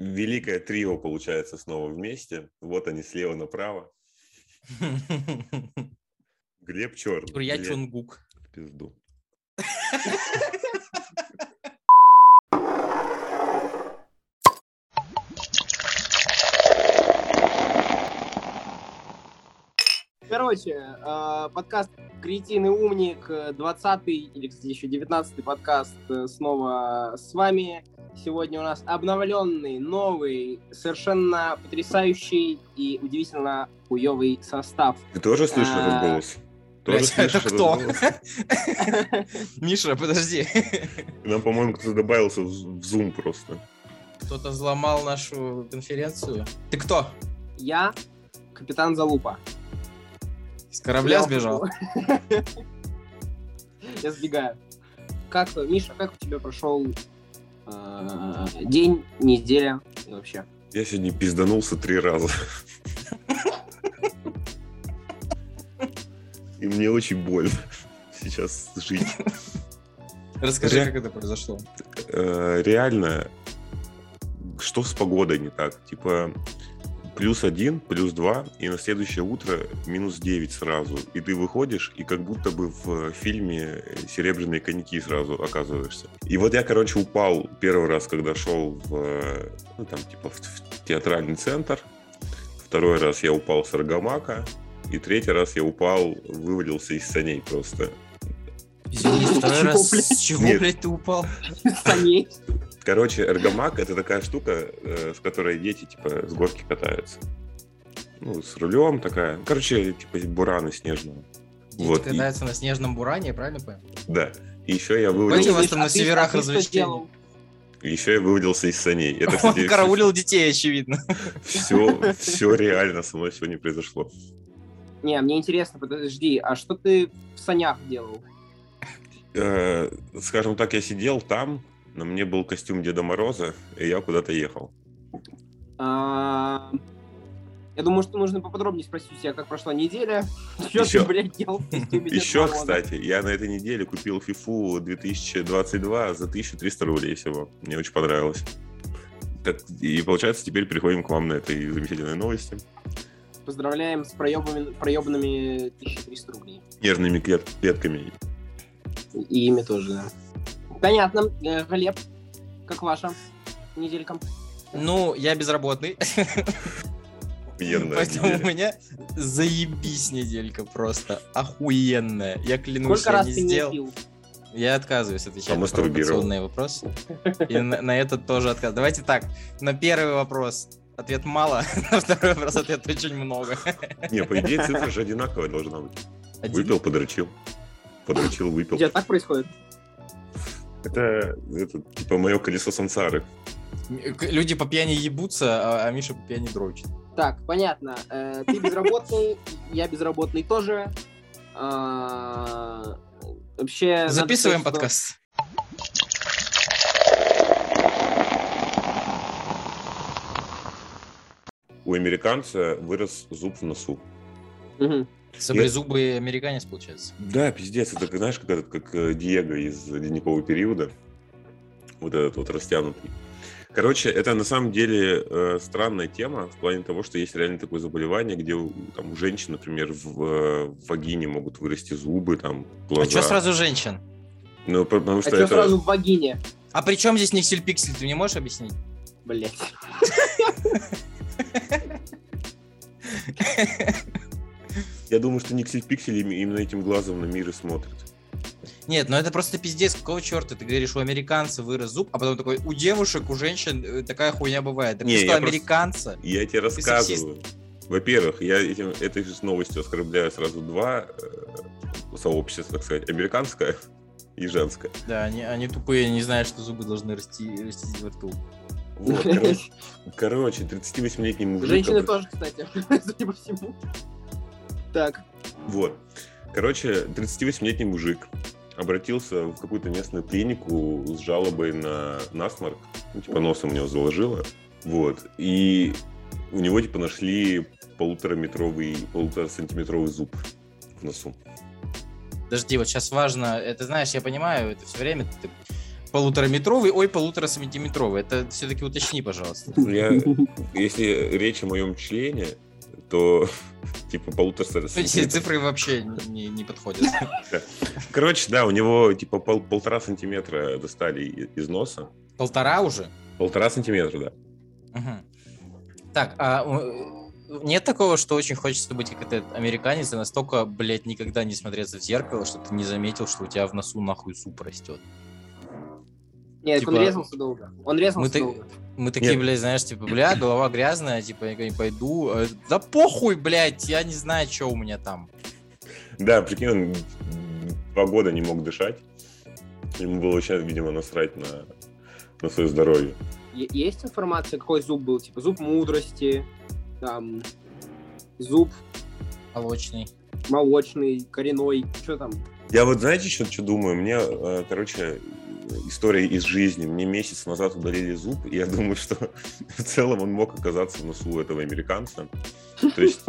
Великое трио получается снова вместе. Вот они слева направо. Глеб черный. Я Глеб в пизду. Короче, э, подкаст «Кретин и умник», э, 20 или, кстати, еще 19 подкаст э, снова с вами. Сегодня у нас обновленный, новый, совершенно потрясающий и удивительно хуёвый состав. Ты тоже слышишь А, этот голос? Тоже Блядь, это слышишь кто? Миша, подожди. Нам, по-моему, кто-то добавился в Zoom просто. Кто-то взломал нашу конференцию. Ты кто? Я капитан Залупа. С корабля сбежал? Я сбегаю. Как, Миша, как у тебя прошел э, день, неделя и вообще? Я сегодня пизданулся три раза. И мне очень больно сейчас жить. Расскажи, Ре- как это произошло. Э, Реально, что с погодой не так? Типа, плюс один, плюс два, и на следующее утро минус девять сразу. И ты выходишь, и как будто бы в фильме «Серебряные коньки» сразу оказываешься. И вот я, короче, упал первый раз, когда шел в, ну, там, типа, в, в театральный центр. Второй раз я упал с аргамака. И третий раз я упал, вывалился из саней просто. Извини, второй Чего, раз с чего, блядь, ты упал? Саней. Короче, эргомак это такая штука, э, с которой дети типа с горки катаются. Ну, с рулем такая. Короче, типа бураны снежного. Дети Вот, и- катаются на снежном буране, я правильно понял? Да. И еще я вывалился, вас там на северах развлечений. еще я вывалился из саней. Это, Он кстати, караулил детей, очевидно. все, все реально со мной сегодня произошло. Не, мне интересно, подожди, а что ты в санях делал? Э, скажем так, я сидел там, на мне был костюм Деда Мороза, и я куда-то ехал. А, Я думаю, что нужно поподробнее спросить у тебя, как прошла неделя. Что Ещё- ты, блядь, делал в костюме Деда Еще, Мороза? кстати, я на этой неделе купил FIFA 2022 за 1300 рублей всего. Мне очень понравилось. И получается, теперь переходим к вам на этой замечательной новости. Поздравляем с проебанными, проебанными 1300 рублей. Нервными клет- клетками. И ими тоже, да. Понятно. Э, Глеб, как ваша неделька? Ну, я безработный, Охуенная поэтому у меня заебись неделька просто. Охуенная. Я клянусь, Сколько я раз не ты не сделал. пил? Я отказываюсь отвечать А на провокационные вопросы. И на, на этот тоже отказ. Давайте так. На первый вопрос ответ мало, на второй вопрос ответ очень много. Не, по идее, цифра же одинаковая должна быть. Один. Выпил, подрочил. Подрочил, У выпил. тебя так происходит? Это, это типа мое колесо сансары. Люди по пьяни ебутся, а, а Миша по пьяни дрочит. Так, понятно. Э, ты безработный, я безработный тоже. А, Вообще... Записываем сказать, подкаст. У американца вырос зуб в носу. Мгм. Саблезубый американец, получается. Да, пиздец, это, знаешь, как, этот, как э, Диего из ледникового периода. Вот этот вот растянутый. Короче, это на самом деле э, странная тема в плане того, что есть реально такое заболевание, где у, там, у женщин, например, в, э, в вагине могут вырасти зубы, там, глаза. А что сразу женщин? Ну, потому А что что это... сразу в вагине? А при чем здесь Никсель Пиксель, ты мне можешь объяснить? Блять. Я думаю, что Никсель Пиксель им- именно этим глазом на мир и смотрит. Нет, ну это просто пиздец, какого черта? Ты говоришь, у американца вырос зуб, а потом такой, у девушек, у женщин э, такая хуйня бывает. Так Не, что, я просто- американца? Я тебе сексист. рассказываю. Во-первых, я этим, этой же новостью оскорбляю сразу два э, сообщества, так сказать, американское и женское. Да, они, они тупые, не знают, что зубы должны расти, расти во рту. Вот, короче, короче, 38-летний мужик... Женщины тоже, кстати, судя по всему. Так. Вот. Короче, 38-летний мужик обратился в какую-то местную клинику с жалобой на насморк. Ну, типа носом у него заложило. Вот. И у него, типа, нашли полутораметровый, полуторасантиметровый зуб в носу. Подожди, вот сейчас важно, это знаешь, я понимаю, это все время ты полутораметровый, ой, полутора сантиметровый. Это все-таки уточни, пожалуйста. Я, если речь о моем члене, то типа полутора Эти цифры вообще не, не подходят. Короче, да, у него типа пол- полтора сантиметра достали из носа. Полтора уже? Полтора сантиметра, да. Мгм. Так, а нет такого, что очень хочется быть как этот американец и настолько, блядь, никогда не смотреться в зеркало, что ты не заметил, что у тебя в носу нахуй суп растет. Нет, Типа, он резался долго. Он резался мы ты- долго. Мы такие, Нет. блядь, знаешь, типа, бля, голова грязная, типа, я не пойду. А, Да похуй, блядь, я не знаю, что у меня там. Да, прикинь, он два года не мог дышать. Ему было вообще, видимо, насрать на, на свое здоровье. Есть информация, какой зуб был? Типа зуб мудрости, там, зуб Молочный. молочный, коренной, что там? Я вот знаете, что, что думаю? Мне, э, короче, история из жизни. Мне месяц назад удалили зуб, и я думаю, что в целом он мог оказаться в носу этого американца. То есть,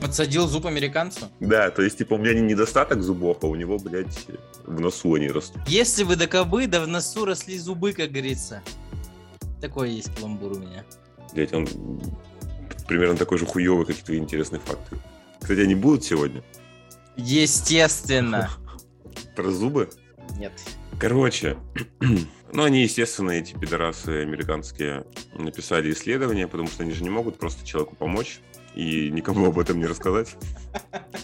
подсадил зуб американцу? да, то есть, типа, у меня не недостаток зубов, а у него, блядь, в носу они растут. Если вы до кобы, да в носу росли зубы, как говорится. Такой есть каламбур у меня. Блядь, он примерно такой же хуёвый, как и твои интересные факты. Кстати, они будут сегодня? Естественно. Про зубы? Нет. Короче, ну они, естественно, эти пидорасы американские написали исследование, потому что они же не могут просто человеку помочь и никому об этом не рассказать.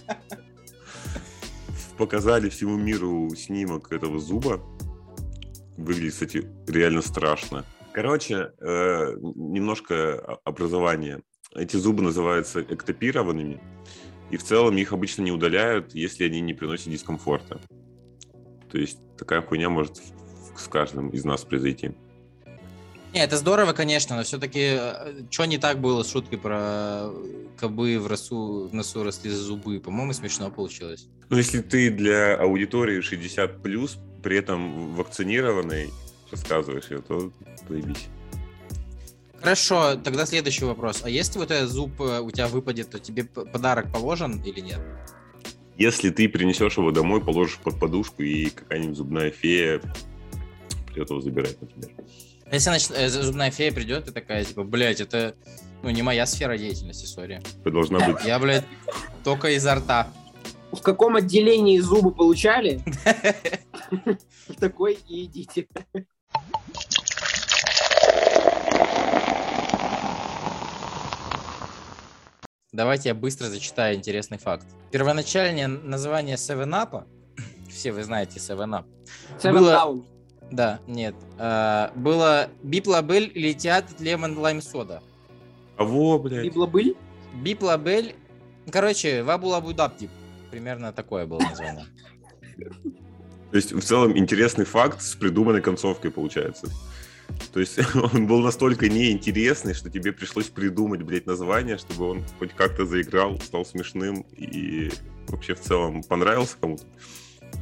Показали всему миру снимок этого зуба. Выглядит, кстати, реально страшно. Короче, э, немножко о- образования. Эти зубы называются эктопированными, и в целом их обычно не удаляют, если они не приносят дискомфорта. То есть такая хуйня может с каждым из нас произойти. Не, это здорово, конечно, но все-таки что не так было с шуткой про кобы в, росу, в носу росли зубы? По-моему, смешно получилось. Но если ты для аудитории 60 при этом вакцинированный, рассказываешь ее, то заебись. Хорошо, тогда следующий вопрос. А если вот этот зуб э, у тебя выпадет, то тебе подарок положен или нет? Если ты принесешь его домой, положишь под подушку, и какая-нибудь зубная фея придет его забирать, например. А Если нач- э, зубная фея придет и такая, типа, блядь, это ну, не моя сфера деятельности, сори. Это должна быть... Я, блядь, только изо рта. В каком отделении зубы получали? В такой и идите. Давайте я быстро зачитаю интересный факт. Первоначальное название 7-Up, все вы знаете 7-Up, Seven Было- Down. да, нет, э, было Bib-Label Lithiated Lemon Lime Soda. А во, блядь. Библобыль? Bib-Label, короче, Вабулабудапти, примерно такое было название. То есть, в целом, интересный факт с придуманной концовкой получается. То есть, он был настолько неинтересный, что тебе пришлось придумать, блядь, название, чтобы он хоть как-то заиграл, стал смешным и вообще в целом понравился кому-то.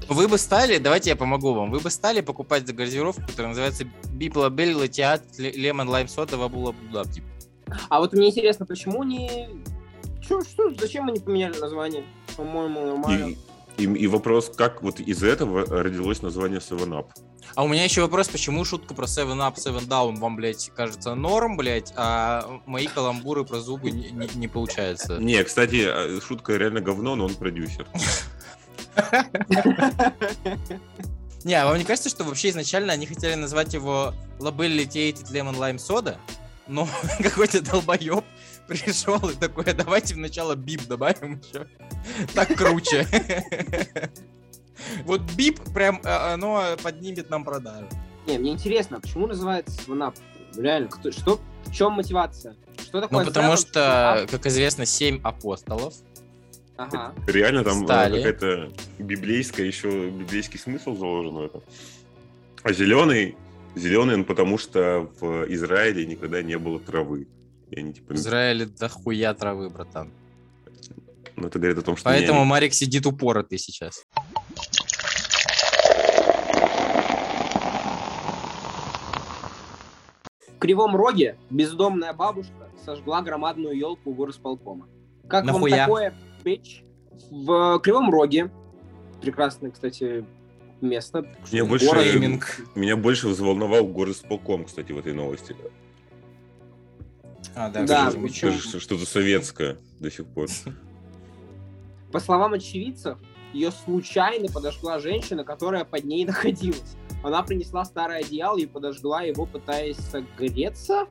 Вы бы стали, давайте я помогу вам, вы бы стали покупать газировку, которая называется Bib-Label Lithiated Lemon Lime Soda Вабулабудапти. А вот мне интересно, почему не... Чё, что, зачем они поменяли название? По-моему, нормально. И, и, и вопрос, как вот из этого родилось название 7-Up? А у меня еще вопрос, почему шутка про 7-Up, 7-Down вам, блядь, кажется норм, блядь, а мои каламбуры про зубы не, не- не получается? Не, кстати, э, шутка реально говно, но он продюсер. Не, а вам не кажется, что вообще изначально они хотели назвать его Label Litiated Lemon Lime Soda, но какой-то долбоеб пришел и такой, «А давайте вначале бип добавим еще. Так круче. Вот бип прям, э, оно поднимет нам продажи. Не, мне интересно, почему называется Сванап? Реально, кто, что, в чем мотивация? Что такое Ну, потому что, как известно, семь апостолов. Ага. Реально там э, Стали. какая-то библейская, еще библейский смысл заложен в этом. А зеленый, зеленый он потому что в Израиле никогда не было травы. И они типа, В Израиле дохуя травы, братан. ну это говорит о том, что Поэтому не- Марик сидит упоротый сейчас. В Кривом Роге бездомная бабушка сожгла громадную елку у горосполкома. Как Нахуя? вам такое, бич? В Кривом Роге, прекрасный, кстати, место. Меня больше, Город. Меня больше взволновал горосполком, кстати, в этой новости. А, да, Да, что-то советское до сих пор. По словам очевидцев, ее случайно подожгла женщина, которая под ней находилась. Она принесла старое одеяло и подожгла его, пытаясь согреться.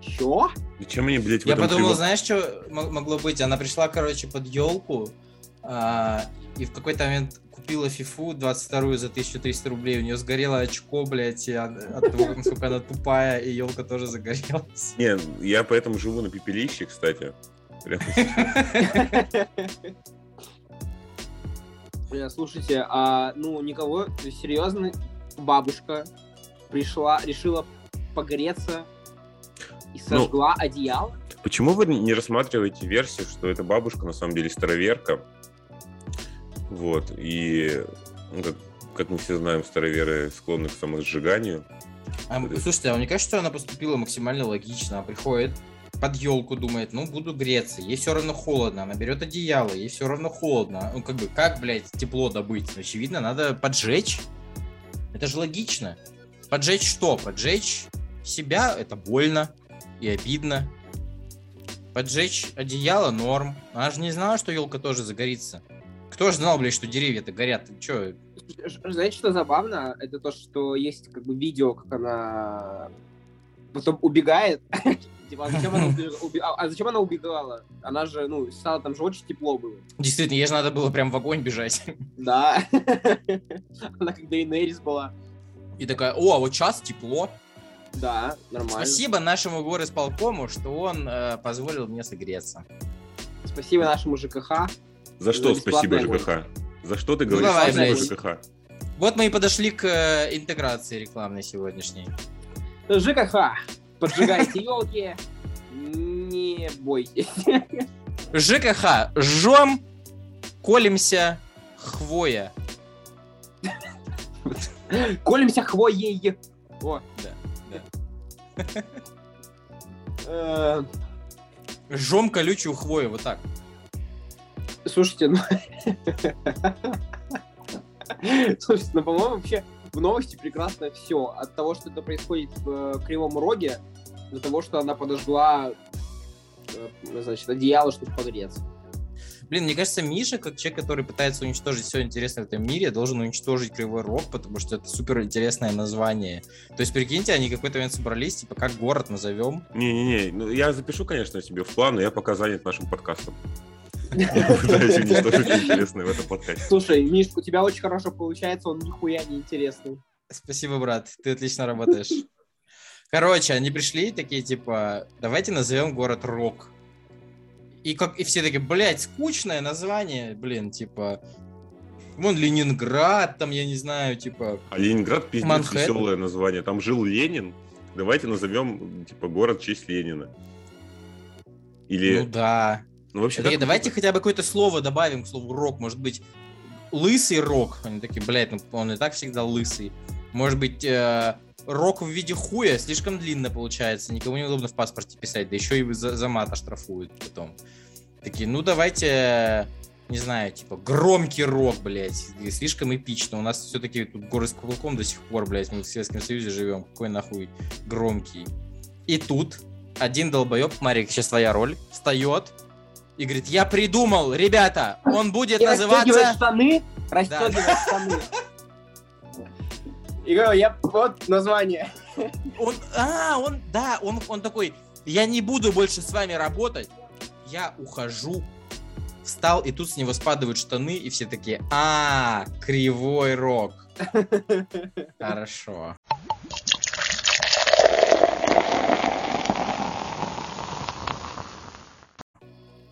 Чё? Зачем они, блядь, в Я этом подумал, криво- знаешь, что могло быть? Она пришла, короче, под елку и в какой-то момент купила фифу 22 за 1300 рублей. У нее сгорело очко, блядь, и от того, насколько она тупая, и елка тоже загорелась. Не, я поэтому живу на пепелище, кстати. Прям. Э, Слушайте, а ну никого, серьезно, бабушка пришла, решила погреться и Ну, сожгла одеяло? Почему вы не рассматриваете версию, что эта бабушка на самом деле староверка? Вот, и ну, как, как мы все знаем, староверы склонны к самосжиганию. А, слушайте, а мне кажется, что она поступила максимально логично. Она приходит под елку, думает, ну, буду греться. Ей все равно холодно. Она берет одеяло, ей все равно холодно. Ну, как бы, как, блядь, тепло добыть? Очевидно, надо поджечь. Это же логично. Поджечь что? Поджечь себя — это больно и обидно. Поджечь одеяло — норм. Она же не знала, что елка тоже загорится. Кто же знал, блядь, что деревья-то горят? Ж- Знаете, что забавно? Это то, что есть как бы видео, как она потом убегает. Типа, а зачем она а- а зачем она убегала? Она же, ну, стало там же очень тепло было. Действительно, ей же надо было прям в огонь бежать. Да. Она как Дейнерис была. И такая, о, а вот сейчас тепло. Да, нормально. Спасибо нашему горосполкому, что он э, позволил мне согреться. Спасибо нашему ЖКХ. За что За спасибо ЖКХ? За что ты говоришь давай, спасибо блядь. ЖКХ? Вот мы и подошли к э, интеграции рекламной сегодняшней. ЖКХ. Поджигайте елки. Не бойтесь. ЖКХ. Жжем, колемся, хвоя. Колемся хвоей. О, Да, да. э, Жжем колючую хвою, вот так. Слушайте, ну... Слушайте, ну, по-моему, вообще в новости прекрасно все. От того, что это происходит в э, Кривом Роге, до того, что она подожгла э, значит, одеяло, чтобы погреться. Блин, мне кажется, Миша, как человек, который пытается уничтожить все интересное в этом мире, должен уничтожить Кривой Рог, потому что это супер интересное название. То есть, прикиньте, они в какой-то момент собрались, типа, как город назовем. Не-не-не, ну, я запишу, конечно, себе в план, но я пока занят нашим подкастом. Пытаюсь уничтожить интересное в этом подкасте. Слушай, Миш, у тебя очень хорошо получается, он нихуя не интересный. Спасибо, брат, ты отлично работаешь. Короче, они пришли такие, типа, давайте назовем город Рок. И как и все такие, блядь, скучное название, блин, типа, вон Ленинград, там, я не знаю, типа, А Ленинград пиздец Манхэттен. веселое название. Там жил Ленин. Давайте назовем, типа, город в честь Ленина. Или, ну да. Ну, вообще, как- давайте хотя бы какое-то слово добавим к слову рок, может быть, лысый рок. Они такие, блядь, ну он и так всегда лысый. Может быть, э, рок в виде хуя слишком длинно получается, никому неудобно в паспорте писать, да еще и за, за мат оштрафуют потом. Такие, ну давайте, не знаю, типа, громкий рок, блядь, и слишком эпично. У нас все-таки тут горы с кулаком до сих пор, блядь, мы в Советском Союзе живем, какой нахуй громкий. И тут один долбоеб, Марик, сейчас твоя роль, встает и говорит, я придумал, ребята, он будет И называться... штаны, расстегивает штаны. И говорю, я вот название. Он, а, он, да, он, он такой, я не буду больше с вами работать, я ухожу. Встал, и тут с него спадают штаны, и все такие, а, кривой рок. Хорошо.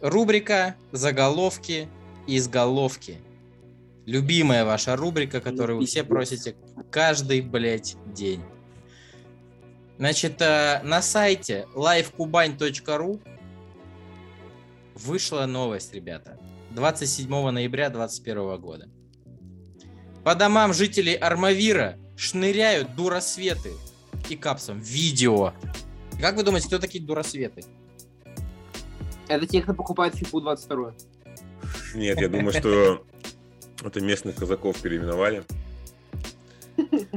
Рубрика «Заголовки из головки». Любимая ваша рубрика, которую вы все просите каждый, блядь, день. Значит, э, на сайте livekubань.ru вышла новость, ребята. 27 ноября 2021 года. По домам жителей Армавира шныряют дуросветы и капсом видео. Как вы думаете, кто такие дуросветы? Это те, кто покупает фифу 22. Нет, я думаю, что Это местных казаков переименовали.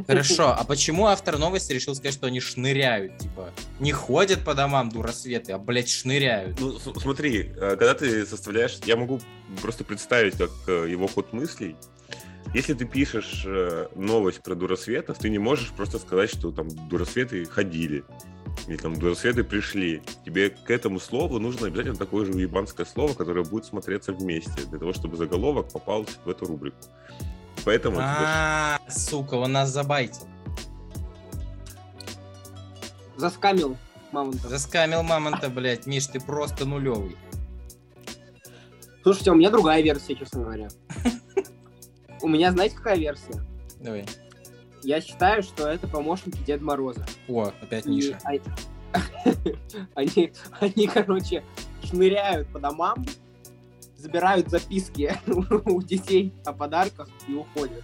Хорошо, а почему автор новости решил сказать, что они шныряют? Типа, не ходят по домам дуросветы, а, блядь, шныряют. Ну, с- смотри, э, когда ты составляешь... Я могу просто представить, как э, его ход мыслей. Если ты пишешь э, новость про дуросветов, ты не можешь просто сказать, что там дуросветы ходили. Или там дуросветы пришли. Тебе к этому слову нужно обязательно такое же уебанское слово, которое будет смотреться вместе, для того, чтобы заголовок попал в эту рубрику. Поэтому... это А, сука, он нас забайтил. Заскамил мамонта. Заскамил мамонта, блядь. Миш, ты просто нулевый. Слушайте, у меня другая версия, честно говоря. У меня, знаете, какая версия? Давай. Я считаю, что это помощники Деда Мороза. О, опять Миша. Они, они, короче, шныряют по домам, забирают записки у детей о подарках и уходят.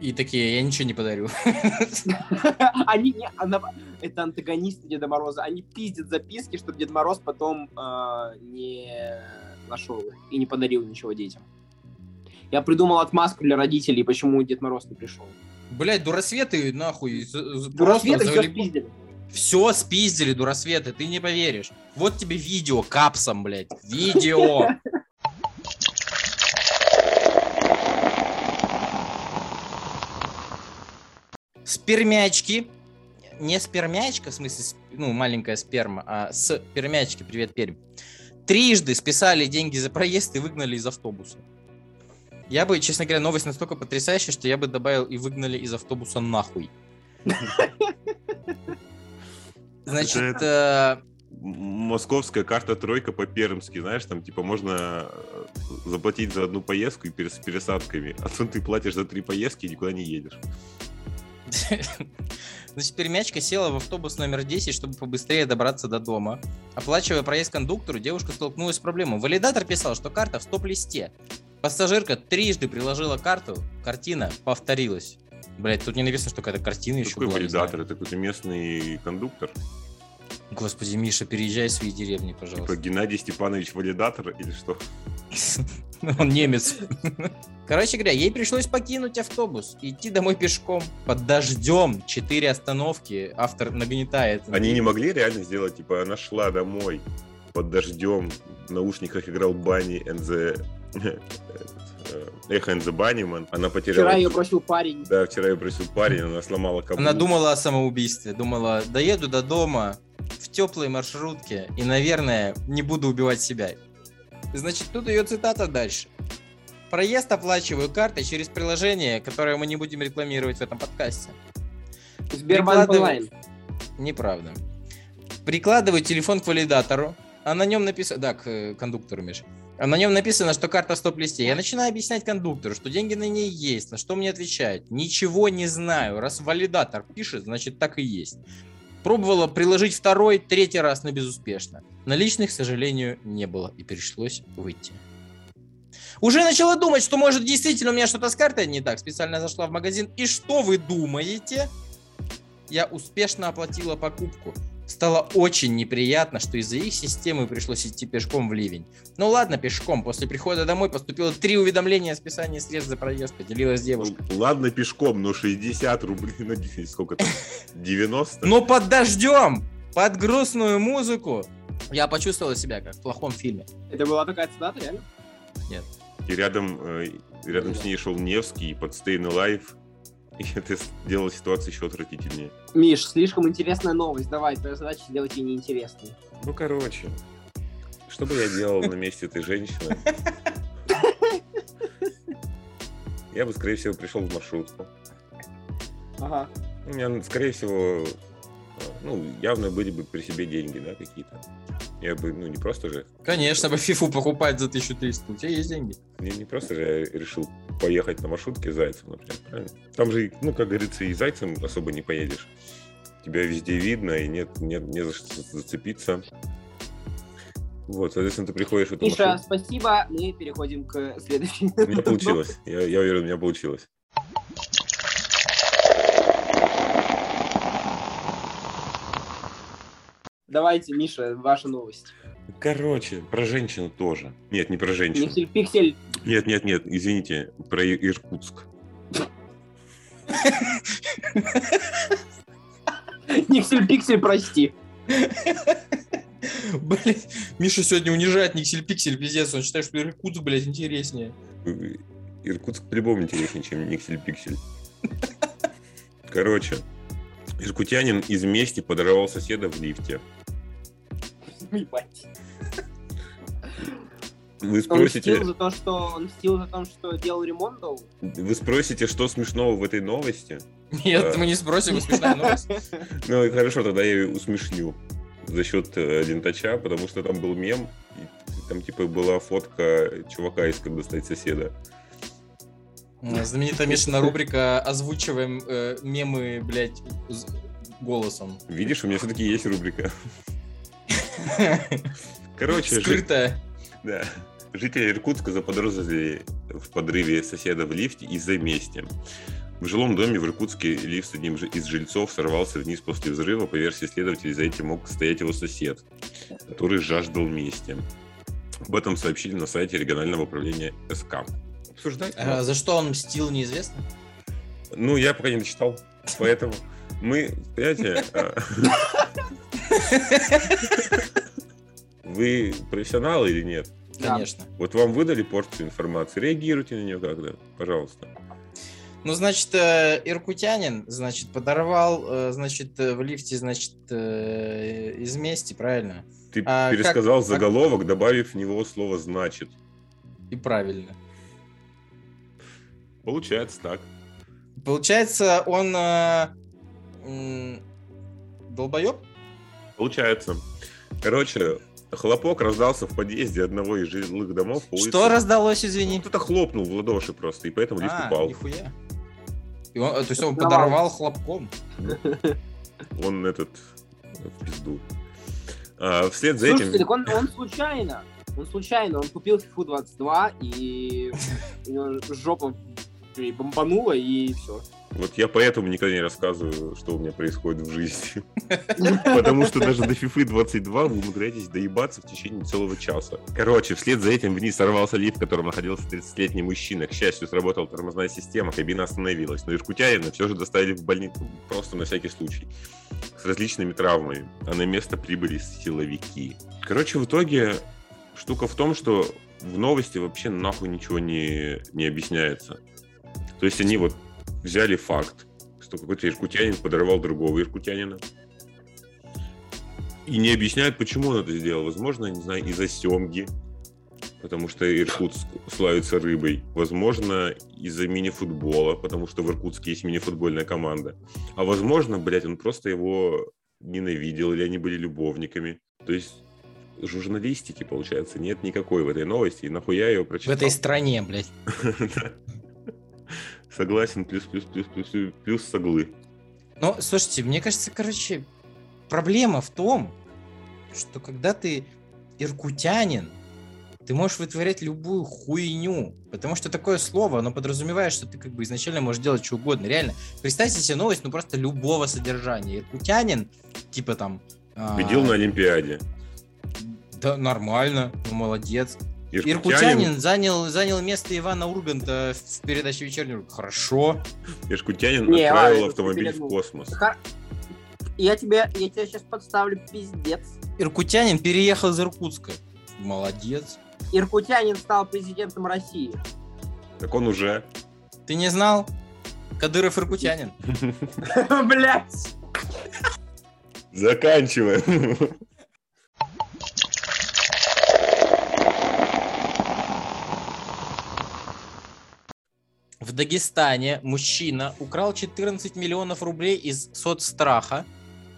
И такие, я ничего не подарю. Они не... она- Это антагонисты Деда Мороза. Они пиздят записки, чтобы Дед Мороз потом э, не нашел и не подарил ничего детям. Я придумал отмазку для родителей, почему Дед Мороз не пришел. Блядь, дуросветы, нахуй. просто все завали- спиздили. Все спиздили, дуросветы, ты не поверишь. Вот тебе видео капсом, блядь. Видео. Спермячки. Не спермячка, в смысле, ну, маленькая сперма, а спермячки, привет, Пермь. Трижды списали деньги за проезд и выгнали из автобуса. Я бы, честно говоря, новость настолько потрясающая, что я бы добавил и выгнали из автобуса нахуй. Значит, э, Московская карта тройка по-пермски, знаешь, там типа можно э, заплатить за одну поездку и перес- с пересадками, а тут ты платишь за три поездки и никуда не едешь. Значит, пермячка села в автобус номер 10, чтобы побыстрее добраться до дома. Оплачивая проезд кондуктору, девушка столкнулась с проблемой. Валидатор писал, что карта в стоп-листе. Пассажирка трижды приложила карту, картина повторилась. Блять, тут не написано, что какая-то картина еще Какой валидатор? Это какой-то местный кондуктор? Господи, Миша, переезжай в свои деревни, Типа пожалуйста. Геннадий Степанович валидатор или что? Он немец. Короче говоря, ей пришлось покинуть автобус и идти домой пешком. Под дождем. Четыре остановки. Автор нагнетает. Они не могли реально сделать, типа, она шла домой под дождем, в наушниках играл Банни and the... Эхо and the Bunnyman. Она потеряла... Вчера ее бросил парень. Да, вчера я просил парень, она сломала каблук. Она думала о самоубийстве. Думала, доеду до дома в теплой маршрутке и, наверное, не буду убивать себя. Значит, тут ее цитата дальше. Проезд оплачиваю картой через приложение, которое мы не будем рекламировать в этом подкасте. Сбербанк онлайн. Неправда. Прикладываю телефон к валидатору, а на нем написано... Да, к э, кондуктору, Миш. На нем написано, что карта в стоп-листе. Я начинаю объяснять кондуктору, что деньги на ней есть, на что мне отвечает. Ничего не знаю. Раз валидатор пишет, значит так и есть. Пробовала приложить второй, третий раз, но безуспешно. Наличных, к сожалению, не было, и пришлось выйти. Уже начала думать, что может действительно у меня что-то с картой не так. Специально зашла в магазин. И что вы думаете? Я успешно оплатила покупку. Стало очень неприятно, что из-за их системы пришлось идти пешком в ливень. Ну ладно, пешком. После прихода домой поступило три уведомления о списании средств за проезд. Поделилась девушка. Ну, Ладно, пешком, но 60 рублей, ну, сколько там, 90? Но под дождем, под грустную музыку, я почувствовала себя как в плохом фильме. Это была такая цитата, реально? И рядом, э, рядом с ней шел Невский под Staying Alive, и это сделало ситуацию еще отвратительнее. Миш, слишком интересная новость. Давай, твоя задача сделать ее неинтересной. Ну, короче, что бы я делал на месте этой женщины? Я бы, скорее всего, пришел в маршрутку. Ага. У меня, скорее всего, ну, явно были бы при себе деньги, да, какие-то. Я бы, ну, не просто же, Конечно, бы фифу покупать за 1300. У тебя есть деньги. не, не просто же я решил поехать на маршрутке зайцем, например, правильно? Там же, ну, как говорится, и зайцем особо не поедешь. Тебя везде видно, и нет, нет, не за что зацепиться. Вот, соответственно, ты приходишь в эту Миша, маршрутку. спасибо. Мы переходим к следующей. У меня получилось. Я, я уверен, у меня получилось. Давайте, Миша, ваша новость. Короче, про женщину тоже. Нет, не про женщину. Никсель-пиксель. Нет, нет, нет, извините, про Иркутск. Никсель-пиксель, прости. Блять, Миша сегодня унижает Никсель Пиксель, пиздец. Он считает, что Иркутск, блядь, интереснее. Иркутск по-любому интереснее, чем Никсель-Пиксель. Короче, иркутянин из мести подорвал соседа в лифте. Ебать. Вы Он спросите, мстил за то, что он мстил за то, что делал ремонт дом? вы спросите, что смешного в этой новости? Нет, Да. мы не спросим, смешная новость. Ну и хорошо, тогда я ее усмешню за счет э, лентача, потому что там был мем, там типа была фотка чувака из «Как достать соседа». М, Знаменитая Мишина рубрика «Озвучиваем э, мемы, блядь, голосом». Видишь, у меня все-таки есть рубрика. Короче, жи- Скрытая. Да. Жители Иркутска заподозрили в подрыве соседа в лифте из-за мести. В жилом доме в Иркутске лифт с одним жи- из жильцов сорвался вниз после взрыва. По версии следователей, за этим мог стоять его сосед, который жаждал мести. Об этом сообщили на сайте регионального управления СК. Обсуждать? А За что он мстил, неизвестно. Ну, я пока не дочитал, поэтому мы, понимаете, а, вы профессионалы или нет? Конечно. Вот вам выдали порцию информации, реагируйте на нее когда, пожалуйста. Ну, значит, э, иркутянин, значит, подорвал, э, значит, э, в лифте, значит, из мести, правильно? Ты А как- пересказал как- заголовок, добавив в него слово «значит». И правильно. Получается так. Получается, он э, долбоеб? Получается. Короче, хлопок раздался в подъезде одного из жилых домов по улице. Что раздалось, извини? Кто-то хлопнул в ладоши просто, и поэтому лифт А, упал. нихуя. И он, э, то есть он подорвал хлопком. Он этот в пизду. А, вслед за Слушайте, этим... так он, он случайно. Он случайно, он купил FIFA 22, и у него жопа и бомбанула, и все. Вот я поэтому никогда не рассказываю, что у меня происходит в жизни. Потому что даже до FIFA 22 вы умудряетесь доебаться в течение целого часа. Короче, вслед за этим вниз сорвался лифт, в котором находился 30-летний мужчина. К счастью, сработала тормозная система, кабина остановилась. Но иркутянина все же доставили в больницу, просто на всякий случай. С различными травмами. А на место прибыли силовики. Короче, в итоге штука в том, что в новости вообще нахуй ничего не, не объясняется. То есть они вот взяли факт, что какой-то иркутянин подорвал другого иркутянина. И не объясняют, почему он это сделал. Возможно, не знаю, из-за семги, потому что Иркутск славится рыбой. Возможно, из-за мини-футбола, потому что в Иркутске есть мини-футбольная команда. А возможно, блядь, он просто его ненавидел, или они были любовниками. То есть журналистики, получается, нет никакой в этой новости, и нахуя я ее В прочитал. этой стране, блядь. Согласен, плюс, плюс, плюс, плюс, плюс, плюс соглы. Ну, слушайте, мне кажется, короче, проблема в том, что когда ты иркутянин, ты можешь вытворять любую хуйню. Потому что такое слово, оно подразумевает, что ты как бы изначально можешь делать что угодно. Реально, представьте себе новость, ну просто любого содержания. Иркутянин, типа там... а, Победил на Олимпиаде. Да, нормально, ну молодец. Иркутянин, Иркутянин занял, занял место Ивана Урганта в передаче «Вечерний Ургант». Хорошо. Иркутянин Не, отправил ладно, автомобиль в космос. Ха- Я тебе, я тебе сейчас подставлю пиздец. Иркутянин переехал из Иркутска. Молодец. Иркутянин стал президентом России. Так он уже. Ты не знал? Кадыров иркутянин. Блять. Заканчиваем. Дагестане мужчина украл 14 миллионов рублей из соцстраха,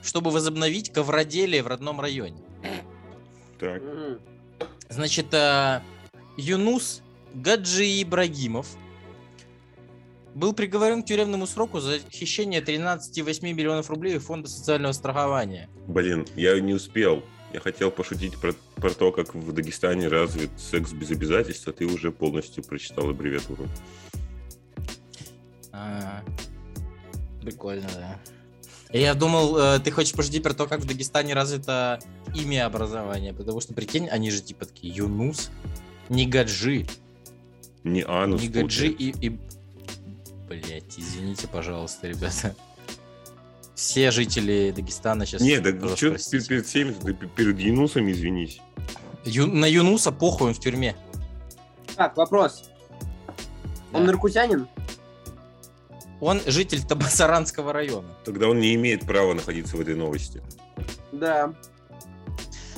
чтобы возобновить ковроделие в родном районе. Так. Значит, э, Юнус Гаджи Ибрагимов был приговорен к тюремному сроку за хищение 13,8 миллионов рублей фонда социального страхования. Блин, я не успел. Я хотел пошутить про, про то, как в Дагестане развит секс без обязательств, а ты уже полностью прочитал аббревиатуру. А, Прикольно, да. Я думал, э, ты хочешь пошутить про то, как в Дагестане развито имя образования, потому что, прикинь, они же типа такие Юнус, не Гаджи, Не анус. не Гаджи получается. и... и... Блять, извините, пожалуйста, ребята. Все жители Дагестана сейчас... Не, да что перед, перед всеми, ты перед Янусами извинись. Ю- на Юнуса похуй, он в тюрьме. Так, вопрос. Он Да. наркутянин? Он житель Табасаранского района. Тогда он не имеет права находиться в этой новости. Да.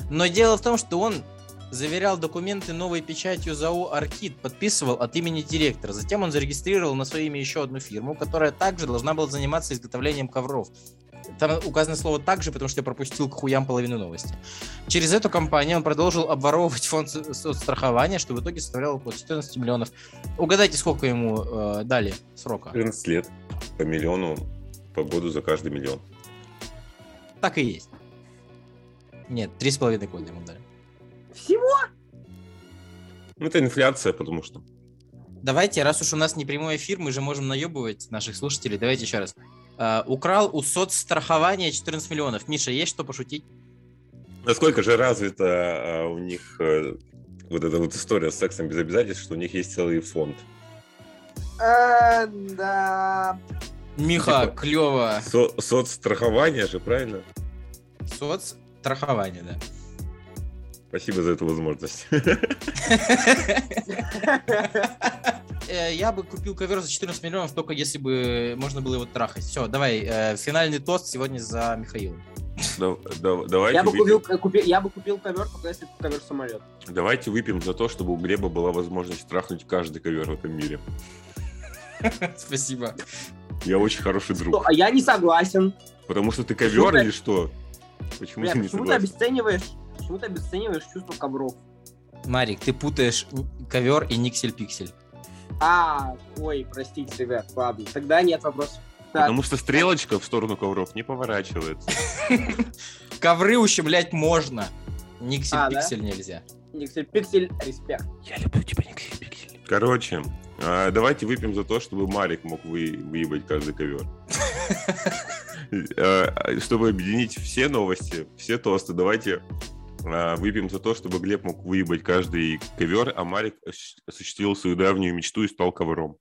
Но дело в том, что он заверял документы новой печатью ЗАО «Аркид», подписывал от имени директора. Затем он зарегистрировал на свое имя еще одну фирму, которая также должна была заниматься изготовлением ковров. Там указано слово «также», потому что я пропустил к хуям половину новости. Через эту компанию он продолжил обворовывать фонд со- соцстрахования, что в итоге составляло около 14 миллионов. Угадайте, сколько ему э, дали срока? 14 лет по миллиону по году за каждый миллион. Так и есть. Нет, три с половиной года ему дали. Всего? Ну, это инфляция, потому что. Давайте, раз уж у нас не прямой эфир, мы же можем наебывать наших слушателей. Давайте еще раз. А, украл у соцстрахования 14 миллионов. Миша, есть что пошутить? Насколько же развита а, у них э, вот эта вот история с сексом без обязательств, что у них есть целый фонд. Э, да. Миха, Типа- клево. Со- соцстрахование же, правильно? Соцстрахование, да. Спасибо за эту возможность. Э, Я бы купил ковер за 14 миллионов, только если бы можно было его трахать. Все, давай, э, финальный тост сегодня за Михаила. Да- да- Давайте Я бы выпьем- купил, купи- я бы купил ковер, только если это ковер самолет. Давайте выпьем за то, чтобы у Глеба была возможность трахнуть каждый ковер в этом мире. Спасибо. Я очень хороший друг. А я не согласен. Потому что ты Почему ковер ты- или что? Почему Бля, ты не почему ты обесцениваешь? Почему ты обесцениваешь чувство ковров? Марик, ты путаешь ковер и никсель-пиксель. А, ой, простите, ребят, ладно. Тогда нет вопросов. Так, Потому что стрелочка в сторону ковров не поворачивается. Ковры ущемлять можно. А, Никсель-пиксель нельзя. Никсель Пиксель, респект. Я люблю тебя, Никсель-пиксель. Короче, а, давайте выпьем за то, чтобы Марик мог вы, выебать каждый ковер. А, Чтобы объединить все новости, все тосты, давайте выпьем за то, чтобы Глеб мог выебать каждый ковер, а Марик ос- осуществил свою давнюю мечту и стал ковром.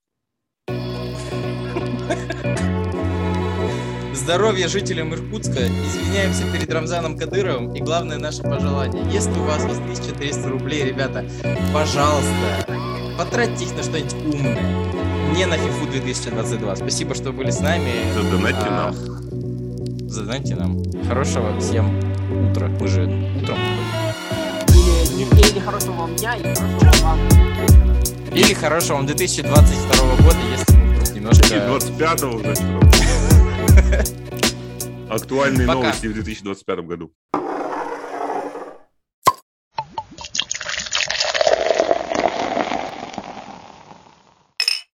Здоровья жителям Иркутска. Извиняемся перед Рамзаном Кадыровым. И главное наше пожелание. Если у вас есть 1300 рублей, ребята, пожалуйста, потратьте их на что-нибудь умное. Не на FIFA 2022. Спасибо, что были с нами. Задонатьте А, нам. Задонатьте нам. Хорошего всем утра. Мы же утром. Или, или, или хорошего вам дня, или хорошего вам вечера. Или хорошего вам 2022 года, если мы И немножко... 25-го уже. Актуальные Пока. новости в 2025 году.